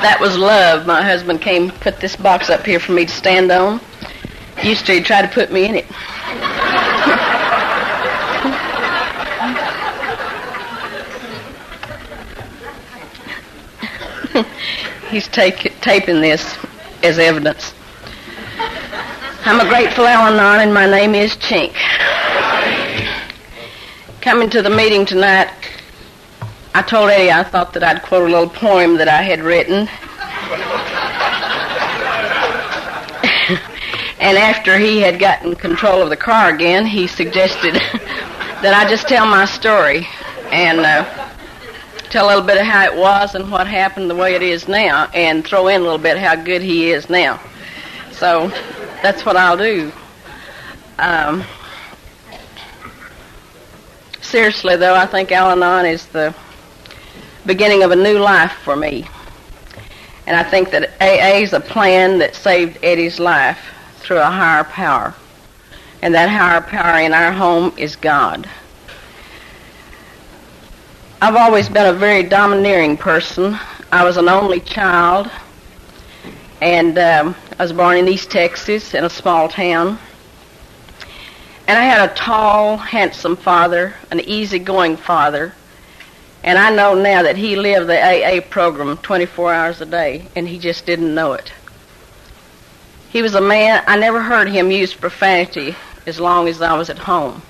That was love. My husband came, put this box up here for me to stand on. Used to try to put me in it. He's take, taping this as evidence. I'm a grateful Al-Anon, and my name is Chink. Coming to the meeting tonight, I told Eddie I thought that I'd quote a little poem that I had written. and after he had gotten control of the car again, he suggested that I just tell my story and uh, tell a little bit of how it was and what happened the way it is now, and throw in a little bit how good he is now. So that's what I'll do. Um, seriously, though, I think Al Anon is the beginning of a new life for me. And I think that AA is a plan that saved Eddie's life through a higher power. And that higher power in our home is God. I've always been a very domineering person. I was an only child, and um, I was born in East Texas in a small town. And I had a tall, handsome father, an easygoing father, and I know now that he lived the AA program 24 hours a day, and he just didn't know it. He was a man, I never heard him use profanity as long as I was at home.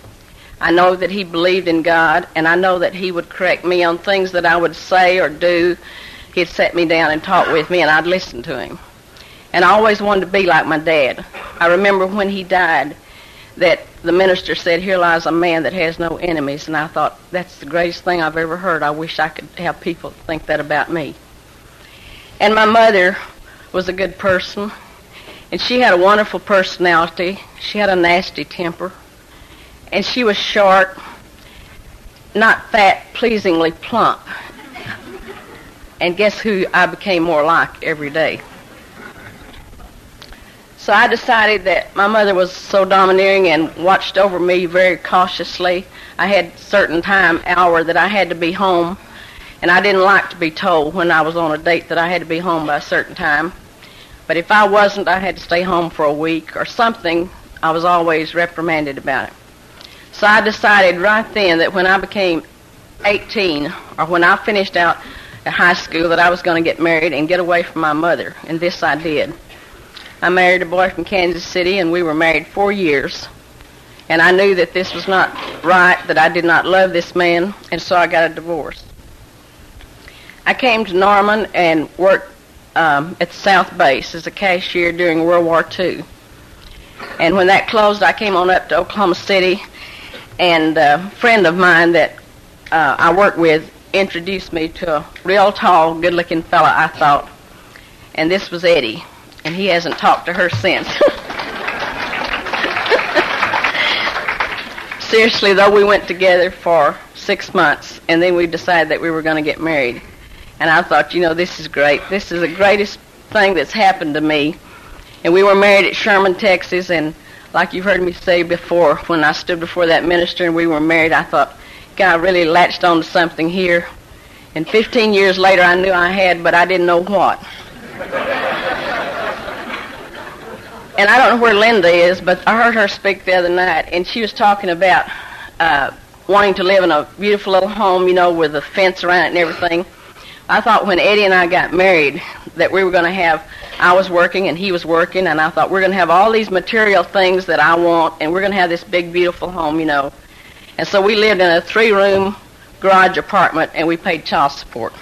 I know that he believed in God, and I know that he would correct me on things that I would say or do. He'd set me down and talk with me, and I'd listen to him. And I always wanted to be like my dad. I remember when he died that the minister said, Here lies a man that has no enemies. And I thought, That's the greatest thing I've ever heard. I wish I could have people think that about me. And my mother was a good person, and she had a wonderful personality. She had a nasty temper and she was short, not fat, pleasingly plump. And guess who I became more like every day? So I decided that my mother was so domineering and watched over me very cautiously. I had certain time hour that I had to be home, and I didn't like to be told when I was on a date that I had to be home by a certain time. But if I wasn't, I had to stay home for a week or something. I was always reprimanded about it. So I decided right then that when I became 18, or when I finished out at high school, that I was going to get married and get away from my mother. And this I did. I married a boy from Kansas City, and we were married four years. And I knew that this was not right, that I did not love this man, and so I got a divorce. I came to Norman and worked um, at the South Base as a cashier during World War II. And when that closed, I came on up to Oklahoma City and a friend of mine that uh, I worked with introduced me to a real tall, good-looking fella, I thought. And this was Eddie, and he hasn't talked to her since. Seriously, though, we went together for six months, and then we decided that we were going to get married. And I thought, you know, this is great. This is the greatest thing that's happened to me. And we were married at Sherman, Texas, and like you've heard me say before, when I stood before that minister and we were married, I thought, God really latched on to something here. And 15 years later, I knew I had, but I didn't know what. And I don't know where Linda is, but I heard her speak the other night, and she was talking about uh, wanting to live in a beautiful little home, you know, with a fence around it and everything. I thought when Eddie and I got married that we were going to have I was working and he was working, and I thought we're going to have all these material things that I want, and we're going to have this big, beautiful home, you know. And so we lived in a three-room garage apartment, and we paid child support.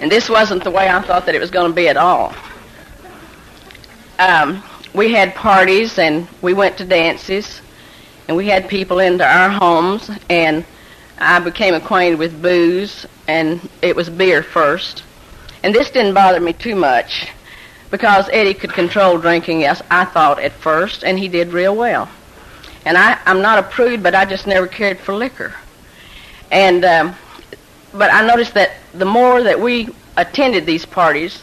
And this wasn't the way I thought that it was going to be at all. Um, we had parties, and we went to dances, and we had people into our homes, and I became acquainted with booze, and it was beer first. And this didn't bother me too much because Eddie could control drinking, yes, I thought at first, and he did real well. And I, I'm not a prude, but I just never cared for liquor. And um, but I noticed that the more that we attended these parties,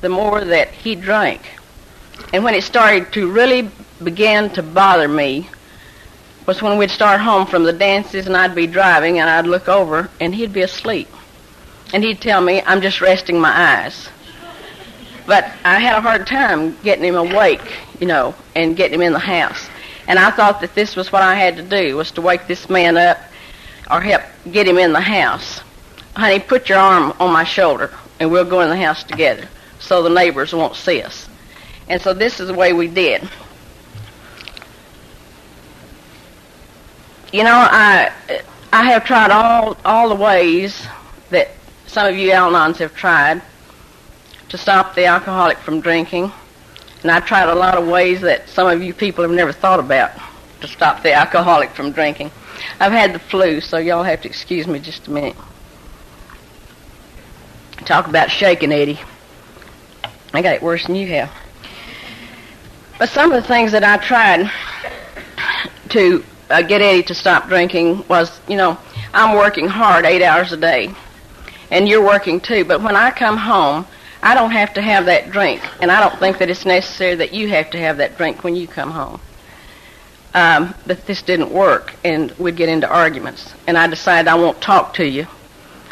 the more that he drank. And when it started to really begin to bother me was when we'd start home from the dances and I'd be driving and I'd look over and he'd be asleep. and he'd tell me, I'm just resting my eyes. But I had a hard time getting him awake, you know, and getting him in the house. And I thought that this was what I had to do, was to wake this man up or help get him in the house. Honey, put your arm on my shoulder, and we'll go in the house together so the neighbors won't see us. And so this is the way we did. You know, I I have tried all all the ways that some of you Al-Anons have tried to stop the alcoholic from drinking. And I've tried a lot of ways that some of you people have never thought about to stop the alcoholic from drinking. I've had the flu, so y'all have to excuse me just a minute. Talk about shaking, Eddie. I got it worse than you have. But some of the things that I tried to uh, get Eddie to stop drinking was, you know, I'm working hard eight hours a day, and you're working too. But when I come home, I don't have to have that drink, and I don't think that it's necessary that you have to have that drink when you come home. Um, but this didn't work, and we'd get into arguments. And I decided I won't talk to you.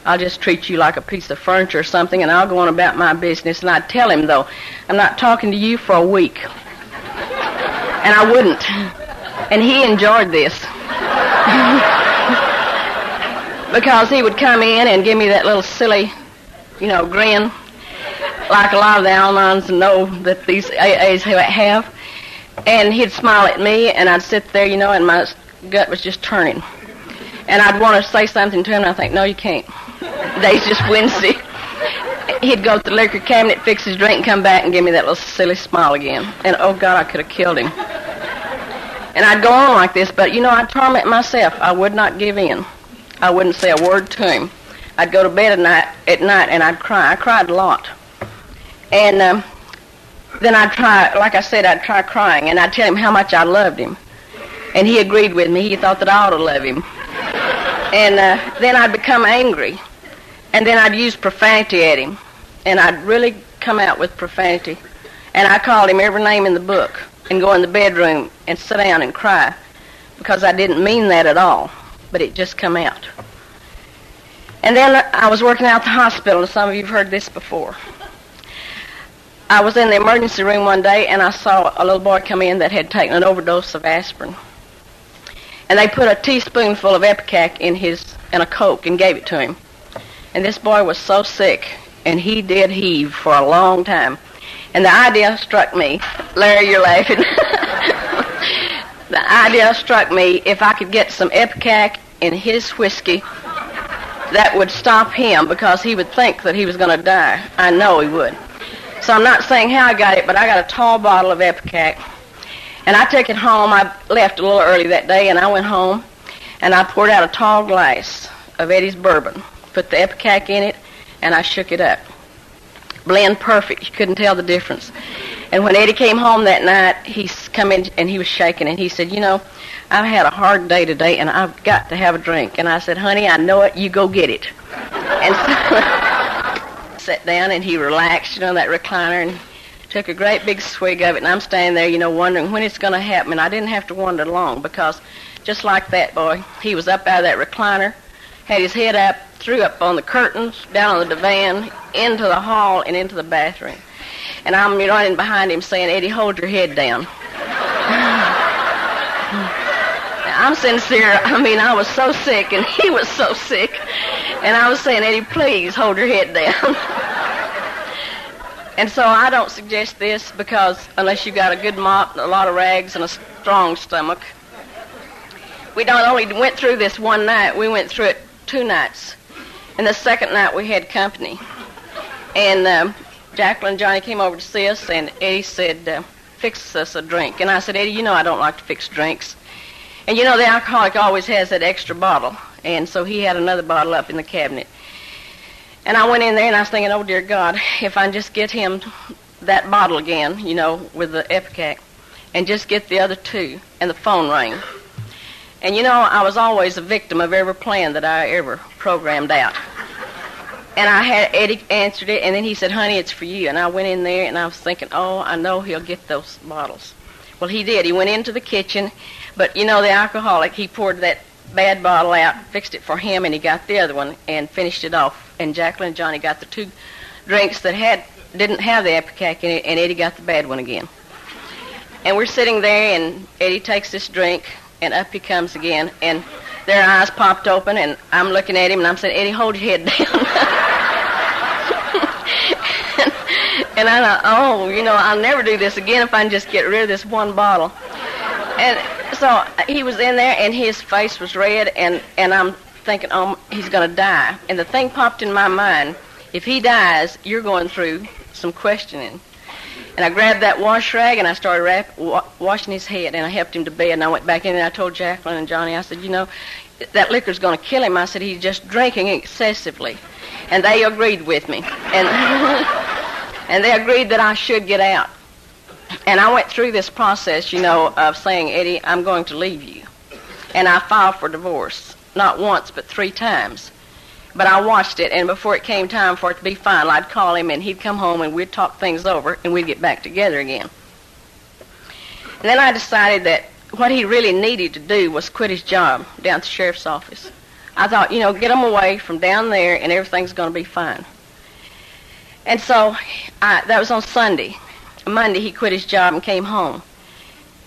I'll just treat you like a piece of furniture or something, and I'll go on about my business. And I'd tell him, though, I'm not talking to you for a week. And I wouldn't. And he enjoyed this. because he would come in and give me that little silly, you know, grin like a lot of the Al-Anons know that these AAs have. And he'd smile at me, and I'd sit there, you know, and my gut was just turning. And I'd want to say something to him, and I think, no, you can't. Days just wincy. He'd go to the liquor cabinet, fix his drink, and come back and give me that little silly smile again. And oh God, I could have killed him. And I'd go on like this, but you know, I'd torment myself. I would not give in. I wouldn't say a word to him. I'd go to bed at night, at night, and I'd cry. I cried a lot. And um, then I'd try, like I said, I'd try crying, and I'd tell him how much I loved him. And he agreed with me. He thought that I ought to love him. And uh, then I'd become angry. And then I'd use profanity at him. And I'd really come out with profanity. And I called him every name in the book and go in the bedroom and sit down and cry because I didn't mean that at all, but it just come out. And then I was working out the hospital, and some of you have heard this before. I was in the emergency room one day and I saw a little boy come in that had taken an overdose of aspirin. And they put a teaspoonful of Ipecac in his in a Coke and gave it to him. And this boy was so sick and he did heave for a long time. And the idea struck me, Larry, you're laughing. the idea struck me if I could get some Ipecac in his whiskey, that would stop him because he would think that he was going to die. I know he would. So I'm not saying how I got it, but I got a tall bottle of Ipecac. And I took it home. I left a little early that day, and I went home, and I poured out a tall glass of Eddie's bourbon, put the Ipecac in it, and I shook it up. Blend perfect. You couldn't tell the difference. And when Eddie came home that night, he's come in and he was shaking, and he said, "You know, I've had a hard day today, and I've got to have a drink." And I said, "Honey, I know it. You go get it." And so sat down and he relaxed, you know, that recliner and took a great big swig of it. And I'm standing there, you know, wondering when it's going to happen. And I didn't have to wonder long because just like that boy, he was up out of that recliner, had his head up, threw up on the curtains, down on the divan, into the hall, and into the bathroom. And I'm running behind him saying, Eddie, hold your head down. I'm sincere. I mean, I was so sick, and he was so sick. And I was saying, Eddie, please hold your head down. and so I don't suggest this because unless you've got a good mop, a lot of rags, and a strong stomach. We not only went through this one night, we went through it two nights. And the second night we had company. And um, Jacqueline and Johnny came over to see us, and Eddie said, uh, fix us a drink. And I said, Eddie, you know I don't like to fix drinks. And you know, the alcoholic always has that extra bottle. And so he had another bottle up in the cabinet. And I went in there and I was thinking, oh, dear God, if I just get him that bottle again, you know, with the Ipecac, and just get the other two. And the phone rang. And you know, I was always a victim of every plan that I ever programmed out. And I had Eddie answered it, and then he said, honey, it's for you. And I went in there and I was thinking, oh, I know he'll get those bottles. Well, he did. He went into the kitchen but you know, the alcoholic, he poured that bad bottle out, fixed it for him, and he got the other one and finished it off. And Jacqueline and Johnny got the two drinks that had didn't have the ipecac in it, and Eddie got the bad one again. And we're sitting there, and Eddie takes this drink, and up he comes again, and their eyes popped open, and I'm looking at him, and I'm saying, Eddie, hold your head down. and I thought, oh, you know, I'll never do this again if I can just get rid of this one bottle. And so uh, he was in there, and his face was red, and, and I'm thinking, oh, he's going to die. And the thing popped in my mind, if he dies, you're going through some questioning. And I grabbed that wash rag and I started wrap, wa- washing his head and I helped him to bed and I went back in and I told Jacqueline and Johnny, I said, you know, that liquor's going to kill him. I said, he's just drinking excessively. And they agreed with me. And, and they agreed that I should get out. And I went through this process, you know, of saying, Eddie, I'm going to leave you. And I filed for divorce, not once, but three times. But I watched it, and before it came time for it to be final, I'd call him, and he'd come home, and we'd talk things over, and we'd get back together again. And then I decided that what he really needed to do was quit his job down at the sheriff's office. I thought, you know, get him away from down there, and everything's going to be fine. And so I, that was on Sunday. Monday, he quit his job and came home.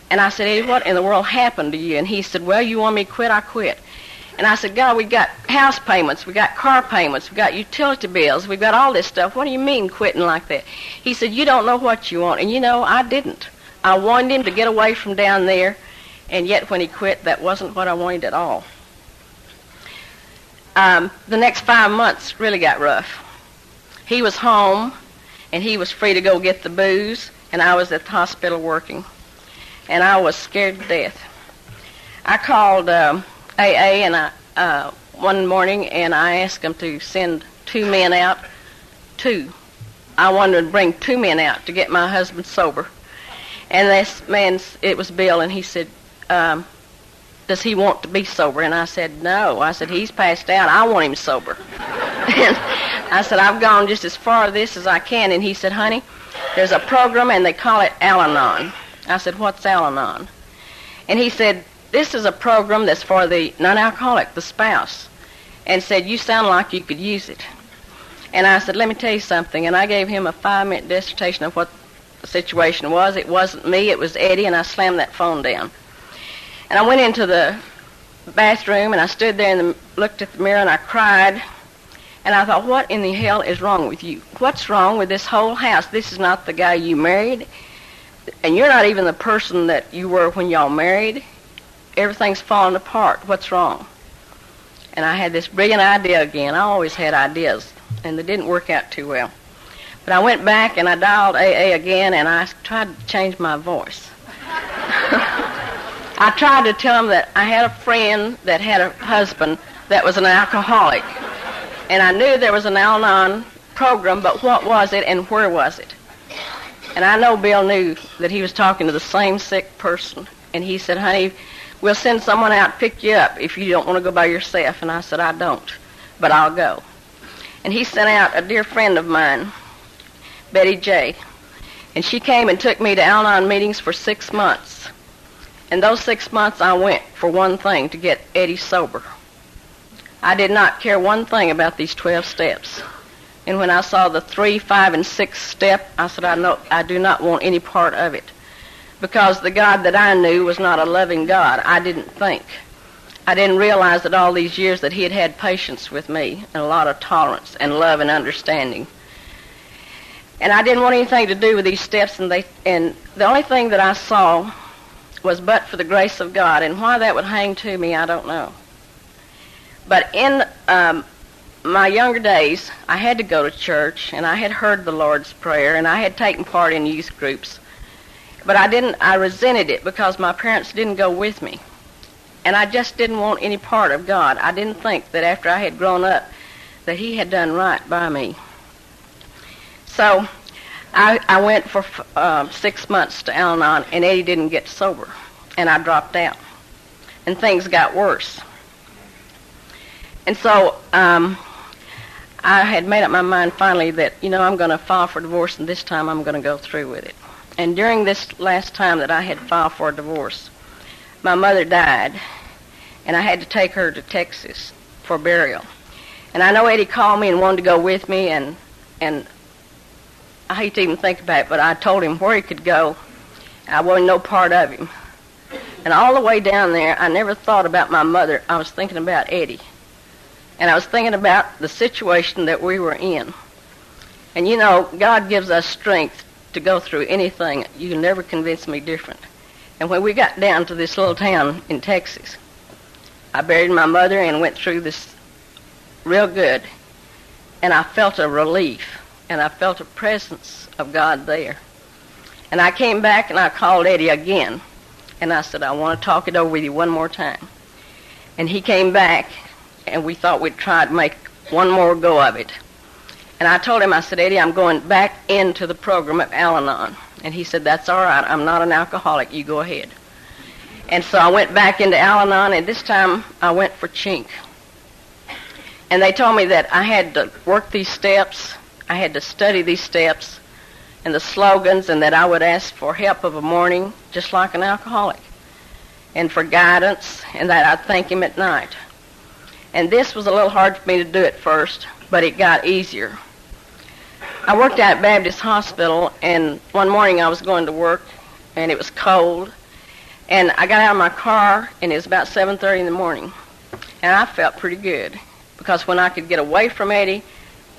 And I said, Eddie, what in the world happened to you? And he said, well, you want me to quit? I quit. And I said, God, we got house payments, we got car payments, we got utility bills, we've got all this stuff. What do you mean quitting like that? He said, you don't know what you want. And you know, I didn't. I wanted him to get away from down there, and yet when he quit, that wasn't what I wanted at all. Um, the next five months really got rough. He was home, and he was free to go get the booze, and I was at the hospital working. And I was scared to death. I called... Um, AA, and I uh, one morning, and I asked them to send two men out. Two. I wanted to bring two men out to get my husband sober. And this man, it was Bill, and he said, um, "Does he want to be sober?" And I said, "No." I said, "He's passed out. I want him sober." and I said, "I've gone just as far this as I can." And he said, "Honey, there's a program, and they call it Al-Anon." I said, "What's Al-Anon?" And he said, this is a program that's for the non-alcoholic, the spouse, and said, you sound like you could use it. And I said, let me tell you something. And I gave him a five-minute dissertation of what the situation was. It wasn't me, it was Eddie, and I slammed that phone down. And I went into the bathroom, and I stood there and looked at the mirror, and I cried. And I thought, what in the hell is wrong with you? What's wrong with this whole house? This is not the guy you married, and you're not even the person that you were when y'all married everything's falling apart. What's wrong? And I had this brilliant idea again. I always had ideas, and they didn't work out too well. But I went back and I dialed AA again, and I tried to change my voice. I tried to tell them that I had a friend that had a husband that was an alcoholic. And I knew there was an Al Anon program, but what was it and where was it? And I know Bill knew that he was talking to the same sick person. And he said, honey, We'll send someone out to pick you up if you don't want to go by yourself. And I said, I don't, but I'll go. And he sent out a dear friend of mine, Betty J. And she came and took me to Al Anon meetings for six months. And those six months I went for one thing, to get Eddie sober. I did not care one thing about these 12 steps. And when I saw the three, five, and six step, I said, I, know, I do not want any part of it because the God that I knew was not a loving God. I didn't think. I didn't realize that all these years that he had had patience with me and a lot of tolerance and love and understanding. And I didn't want anything to do with these steps and they and the only thing that I saw was but for the grace of God and why that would hang to me I don't know. But in um, my younger days, I had to go to church and I had heard the Lord's Prayer and I had taken part in youth groups but I didn't, I resented it because my parents didn't go with me. And I just didn't want any part of God. I didn't think that after I had grown up that he had done right by me. So I, I went for uh, six months to Al-Anon, and Eddie didn't get sober, and I dropped out. And things got worse. And so um, I had made up my mind finally that, you know, I'm going to file for divorce, and this time I'm going to go through with it. And during this last time that I had filed for a divorce, my mother died. and I had to take her to Texas for burial. And I know Eddie called me and wanted to go with me, and and I hate to even think about it, but I told him where he could go. I wasn't no part of him. And all the way down there, I never thought about my mother. I was thinking about Eddie. And I was thinking about the situation that we were in. And you know, God gives us strength to go through anything. You never convince me different. And when we got down to this little town in Texas, I buried my mother and went through this real good. And I felt a relief. And I felt a presence of God there. And I came back and I called Eddie again. And I said, I want to talk it over with you one more time. And he came back and we thought we'd try to make one more go of it. And I told him, I said, Eddie, I'm going back into the program at Al-Anon. And he said, that's all right. I'm not an alcoholic. You go ahead. And so I went back into Al-Anon, and this time I went for chink. And they told me that I had to work these steps, I had to study these steps and the slogans, and that I would ask for help of a morning, just like an alcoholic, and for guidance, and that I'd thank him at night. And this was a little hard for me to do at first, but it got easier. I worked at Baptist Hospital, and one morning I was going to work, and it was cold, and I got out of my car, and it was about 7:30 in the morning, and I felt pretty good because when I could get away from Eddie,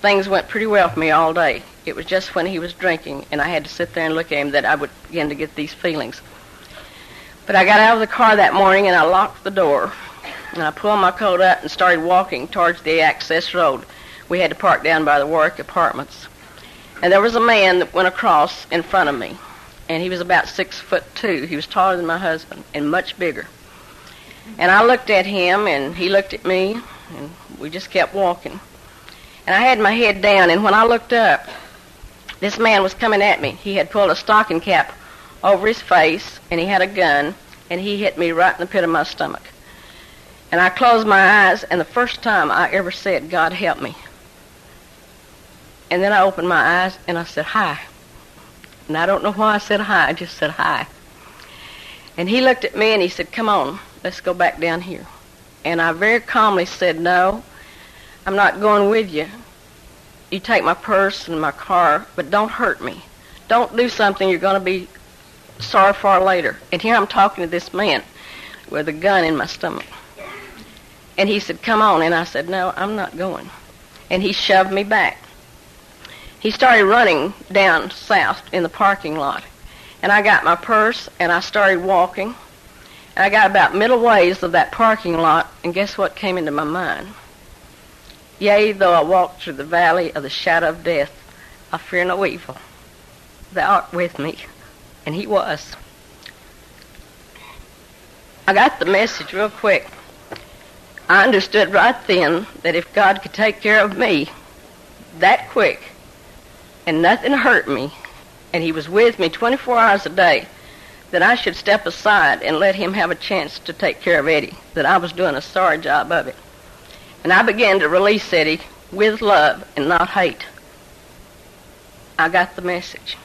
things went pretty well for me all day. It was just when he was drinking, and I had to sit there and look at him that I would begin to get these feelings. But I got out of the car that morning, and I locked the door, and I pulled my coat up and started walking towards the access road. We had to park down by the Warwick Apartments. And there was a man that went across in front of me, and he was about six foot two. He was taller than my husband and much bigger. And I looked at him, and he looked at me, and we just kept walking. And I had my head down, and when I looked up, this man was coming at me. He had pulled a stocking cap over his face, and he had a gun, and he hit me right in the pit of my stomach. And I closed my eyes, and the first time I ever said, God help me. And then I opened my eyes, and I said, hi. And I don't know why I said hi, I just said hi. And he looked at me, and he said, come on, let's go back down here. And I very calmly said, no, I'm not going with you. You take my purse and my car, but don't hurt me. Don't do something you're going to be sorry for later. And here I'm talking to this man with a gun in my stomach. And he said, come on. And I said, no, I'm not going. And he shoved me back. He started running down south in the parking lot. And I got my purse and I started walking. And I got about middle ways of that parking lot, and guess what came into my mind? Yea, though I walk through the valley of the shadow of death, I fear no evil. Thou art with me. And he was. I got the message real quick. I understood right then that if God could take care of me that quick and nothing hurt me, and he was with me 24 hours a day, that I should step aside and let him have a chance to take care of Eddie, that I was doing a sorry job of it. And I began to release Eddie with love and not hate. I got the message.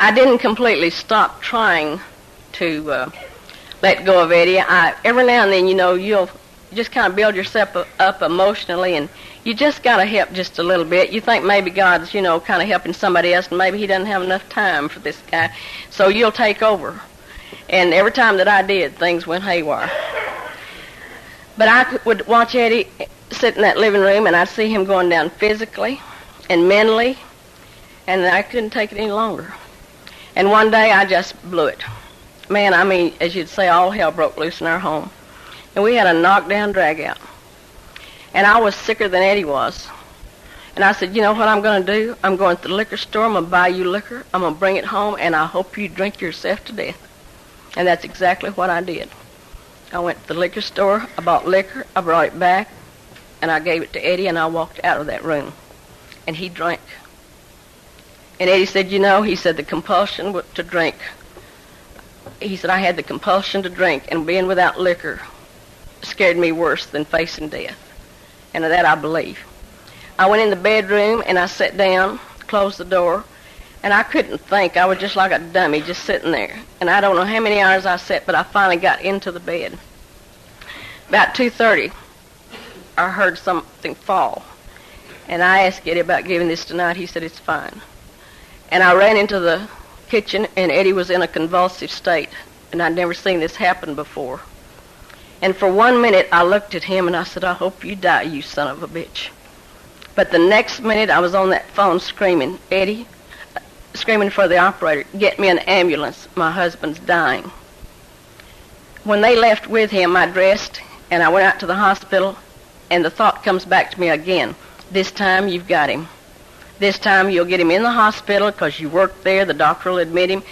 I didn't completely stop trying to uh, let go of Eddie. I, every now and then, you know, you'll just kind of build yourself up emotionally, and you just got to help just a little bit. You think maybe God's, you know, kind of helping somebody else, and maybe He doesn't have enough time for this guy, so you'll take over. And every time that I did, things went haywire. But I would watch Eddie sit in that living room, and I'd see him going down physically and mentally, and I couldn't take it any longer. And one day I just blew it man, I mean, as you'd say, all hell broke loose in our home. And we had a knockdown drag out. And I was sicker than Eddie was. And I said, you know what I'm going to do? I'm going to the liquor store. I'm going to buy you liquor. I'm going to bring it home, and I hope you drink yourself to death. And that's exactly what I did. I went to the liquor store. I bought liquor. I brought it back, and I gave it to Eddie, and I walked out of that room. And he drank. And Eddie said, you know, he said the compulsion to drink he said I had the compulsion to drink, and being without liquor scared me worse than facing death. And of that I believe. I went in the bedroom and I sat down, closed the door, and I couldn't think. I was just like a dummy, just sitting there. And I don't know how many hours I sat, but I finally got into the bed. About 2.30, I heard something fall. And I asked Eddie about giving this tonight. He said, it's fine. And I ran into the kitchen, and Eddie was in a convulsive state. And I'd never seen this happen before. And for one minute, I looked at him and I said, I hope you die, you son of a bitch. But the next minute, I was on that phone screaming, Eddie, uh, screaming for the operator, get me an ambulance. My husband's dying. When they left with him, I dressed and I went out to the hospital, and the thought comes back to me again. This time you've got him. This time you'll get him in the hospital because you worked there. The doctor will admit him.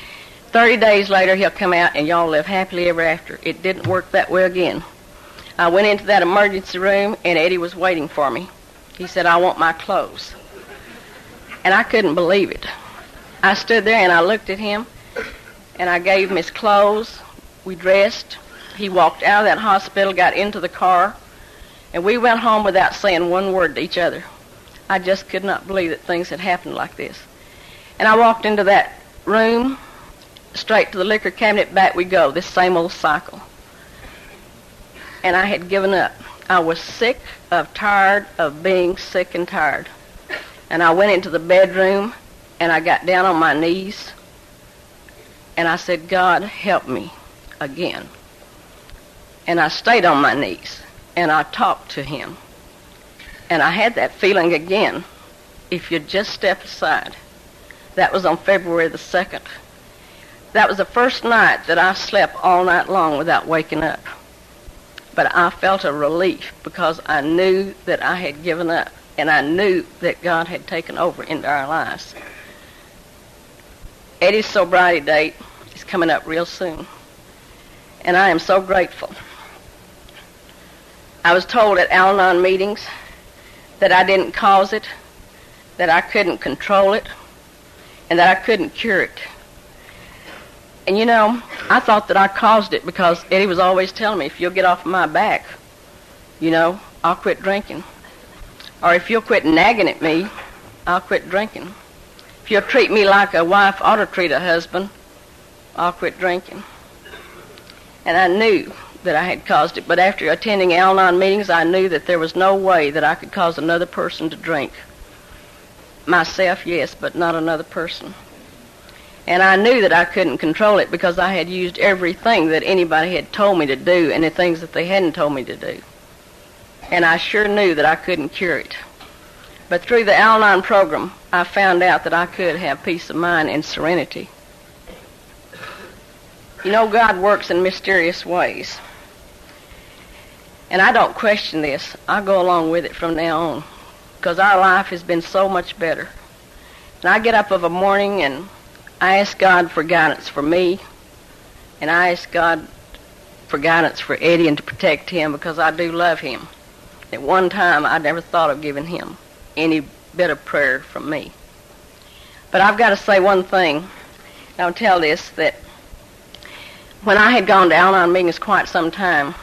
Thirty days later, he'll come out and y'all live happily ever after. It didn't work that way again. I went into that emergency room, and Eddie was waiting for me. He said, I want my clothes. And I couldn't believe it. I stood there and I looked at him, and I gave him his clothes. We dressed. He walked out of that hospital, got into the car, and we went home without saying one word to each other. I just could not believe that things had happened like this. And I walked into that room, straight to the liquor cabinet, back we go, this same old cycle. And I had given up. I was sick of tired of being sick and tired. And I went into the bedroom and I got down on my knees and I said, God, help me again. And I stayed on my knees and I talked to him. And I had that feeling again. If you just step aside. That was on February the 2nd. That was the first night that I slept all night long without waking up. But I felt a relief because I knew that I had given up and I knew that God had taken over into our lives. Eddie's sobriety date is coming up real soon. And I am so grateful. I was told at Al Anon meetings that I didn't cause it, that I couldn't control it, and that I couldn't cure it. And you know, I thought that I caused it because Eddie was always telling me, if you'll get off my back, you know, I'll quit drinking. Or if you'll quit nagging at me, I'll quit drinking. If you'll treat me like a wife ought to treat a husband, I'll quit drinking. And I knew that I had caused it, but after attending Al Anon meetings, I knew that there was no way that I could cause another person to drink. Myself, yes, but not another person. And I knew that I couldn't control it because I had used everything that anybody had told me to do and the things that they hadn't told me to do. And I sure knew that I couldn't cure it. But through the Al Anon program, I found out that I could have peace of mind and serenity. You know, God works in mysterious ways. And I don't question this. I go along with it from now on because our life has been so much better. And I get up of a morning and I ask God for guidance for me, and I ask God for guidance for Eddie and to protect him because I do love him. At one time, I never thought of giving him any bit of prayer from me. But I've got to say one thing. I'll tell this that when I had gone to Al Anon meetings quite some time,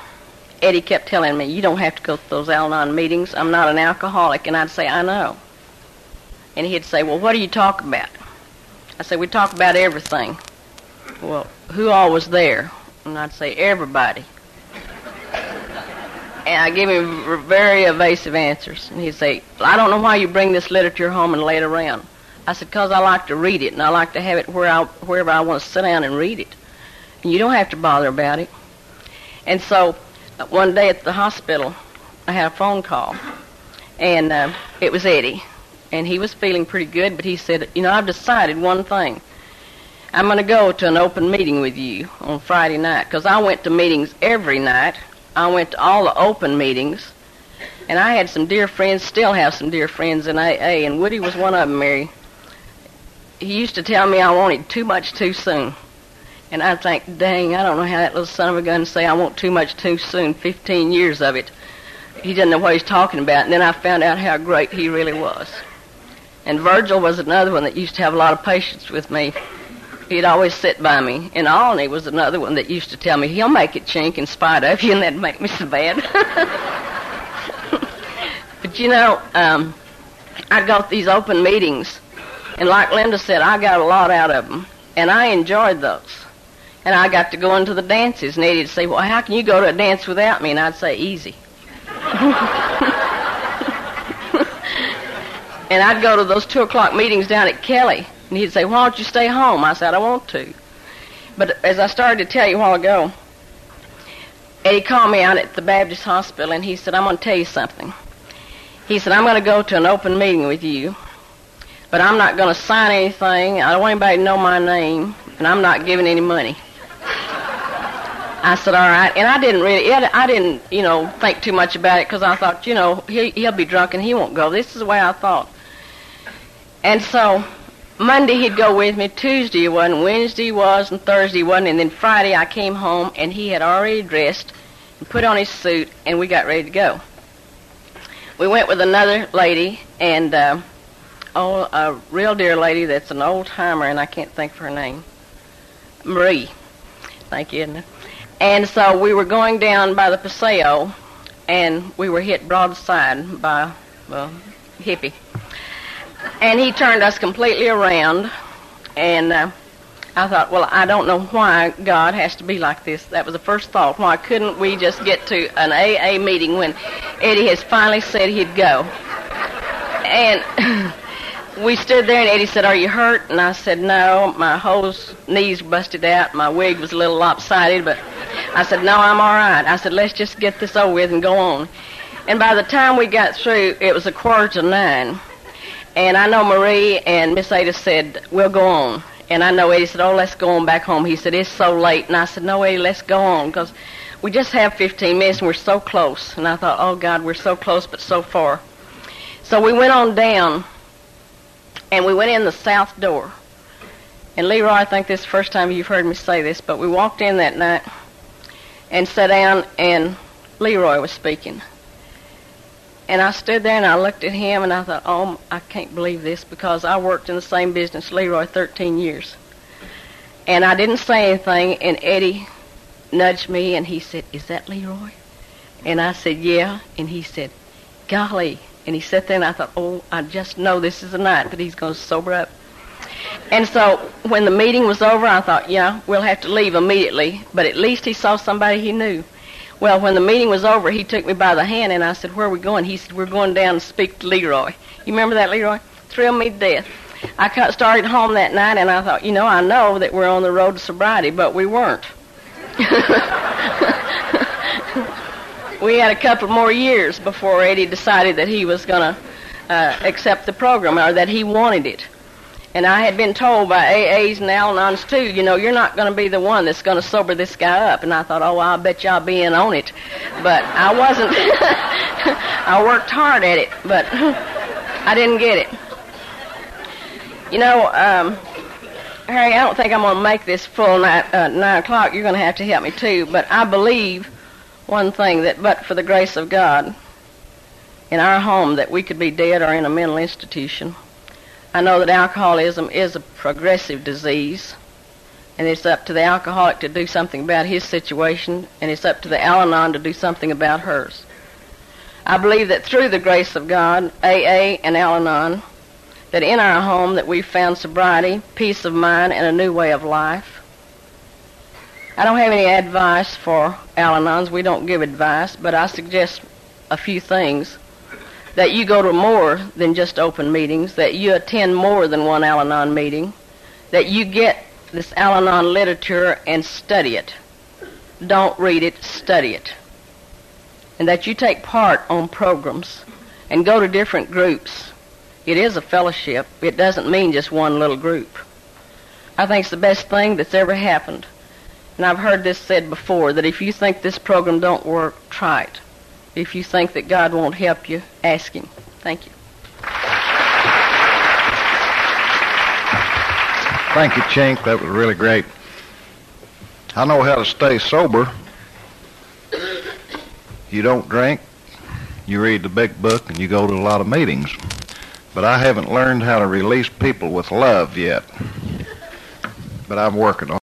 Eddie kept telling me, You don't have to go to those Al Anon meetings. I'm not an alcoholic. And I'd say, I know. And he'd say, Well, what do you talk about? I said, we talk about everything. Well, who all was there? And I'd say, everybody. And I give him very evasive answers. And he'd say, I don't know why you bring this literature home and lay it around. I said, because I like to read it, and I like to have it where I, wherever I want to sit down and read it. And you don't have to bother about it. And so uh, one day at the hospital, I had a phone call, and uh, it was Eddie and he was feeling pretty good, but he said, You know, I've decided one thing. I'm going to go to an open meeting with you on Friday night because I went to meetings every night. I went to all the open meetings, and I had some dear friends, still have some dear friends in AA, and Woody was one of them, Mary. He used to tell me I wanted too much too soon. And I think, dang, I don't know how that little son of a gun say I want too much too soon, 15 years of it. He didn't know what he's talking about, and then I found out how great he really was. And Virgil was another one that used to have a lot of patience with me. He'd always sit by me. And Alney was another one that used to tell me, he'll make it chink in spite of you, and that'd make me so bad. but you know, um, I got these open meetings, and like Linda said, I got a lot out of them, and I enjoyed those. And I got to go into the dances, and Eddie'd say, Well, how can you go to a dance without me? And I'd say, Easy. and I'd go to those two o'clock meetings down at Kelly, and he'd say, Why don't you stay home? I said, I want to. But as I started to tell you a while ago, Eddie called me out at the Baptist hospital, and he said, I'm going to tell you something. He said, I'm going to go to an open meeting with you, but I'm not going to sign anything. I don't want anybody to know my name, and I'm not giving any money. I said, all right. And I didn't really, I didn't, you know, think too much about it because I thought, you know, he, he'll be drunk and he won't go. This is the way I thought. And so Monday he'd go with me, Tuesday wasn't, Wednesday was, and Thursday wasn't, and then Friday I came home and he had already dressed and put on his suit and we got ready to go. We went with another lady and uh, oh, a real dear lady that's an old timer and I can't think of her name. Marie. Thank you. And so we were going down by the Paseo and we were hit broadside by a hippie and he turned us completely around, and uh, I thought, well, I don't know why God has to be like this. That was the first thought. Why couldn't we just get to an AA meeting when Eddie has finally said he'd go? And we stood there, and Eddie said, "Are you hurt?" And I said, "No, my whole knees busted out. My wig was a little lopsided, but." I said, "No, I'm all right." I said, "Let's just get this over with and go on." And by the time we got through, it was a quarter to nine. And I know Marie and Miss Ada said, we'll go on. And I know Eddie said, oh, let's go on back home. He said, it's so late. And I said, no, Eddie, let's go on because we just have 15 minutes and we're so close. And I thought, oh, God, we're so close but so far. So we went on down and we went in the south door. And Leroy, I think this is the first time you've heard me say this, but we walked in that night and sat down and Leroy was speaking. And I stood there and I looked at him and I thought, oh, I can't believe this because I worked in the same business, Leroy, 13 years. And I didn't say anything, and Eddie nudged me and he said, Is that Leroy? And I said, Yeah. And he said, Golly. And he sat there and I thought, Oh, I just know this is the night that he's going to sober up. And so when the meeting was over, I thought, Yeah, we'll have to leave immediately. But at least he saw somebody he knew. Well, when the meeting was over, he took me by the hand and I said, Where are we going? He said, We're going down to speak to Leroy. You remember that, Leroy? Thrilled me to death. I started home that night and I thought, you know, I know that we're on the road to sobriety, but we weren't. we had a couple more years before Eddie decided that he was going to uh, accept the program or that he wanted it. And I had been told by AAs and Al-Anons too, you know, you're not going to be the one that's going to sober this guy up. And I thought, oh, I'll bet you I'll be in on it. But I wasn't. I worked hard at it, but I didn't get it. You know, um, Harry, I don't think I'm going to make this full night, uh, nine o'clock. You're going to have to help me too. But I believe one thing that, but for the grace of God, in our home, that we could be dead or in a mental institution. I know that alcoholism is a progressive disease, and it's up to the alcoholic to do something about his situation, and it's up to the Al Anon to do something about hers. I believe that through the grace of God, AA and Al Anon, that in our home that we've found sobriety, peace of mind, and a new way of life. I don't have any advice for Al Anons. We don't give advice, but I suggest a few things that you go to more than just open meetings, that you attend more than one Al Anon meeting, that you get this Al Anon literature and study it. Don't read it, study it. And that you take part on programs and go to different groups. It is a fellowship. It doesn't mean just one little group. I think it's the best thing that's ever happened. And I've heard this said before that if you think this program don't work, try it. If you think that God won't help you, ask Him. Thank you. Thank you, Chink. That was really great. I know how to stay sober. You don't drink, you read the big book, and you go to a lot of meetings. But I haven't learned how to release people with love yet. But I'm working on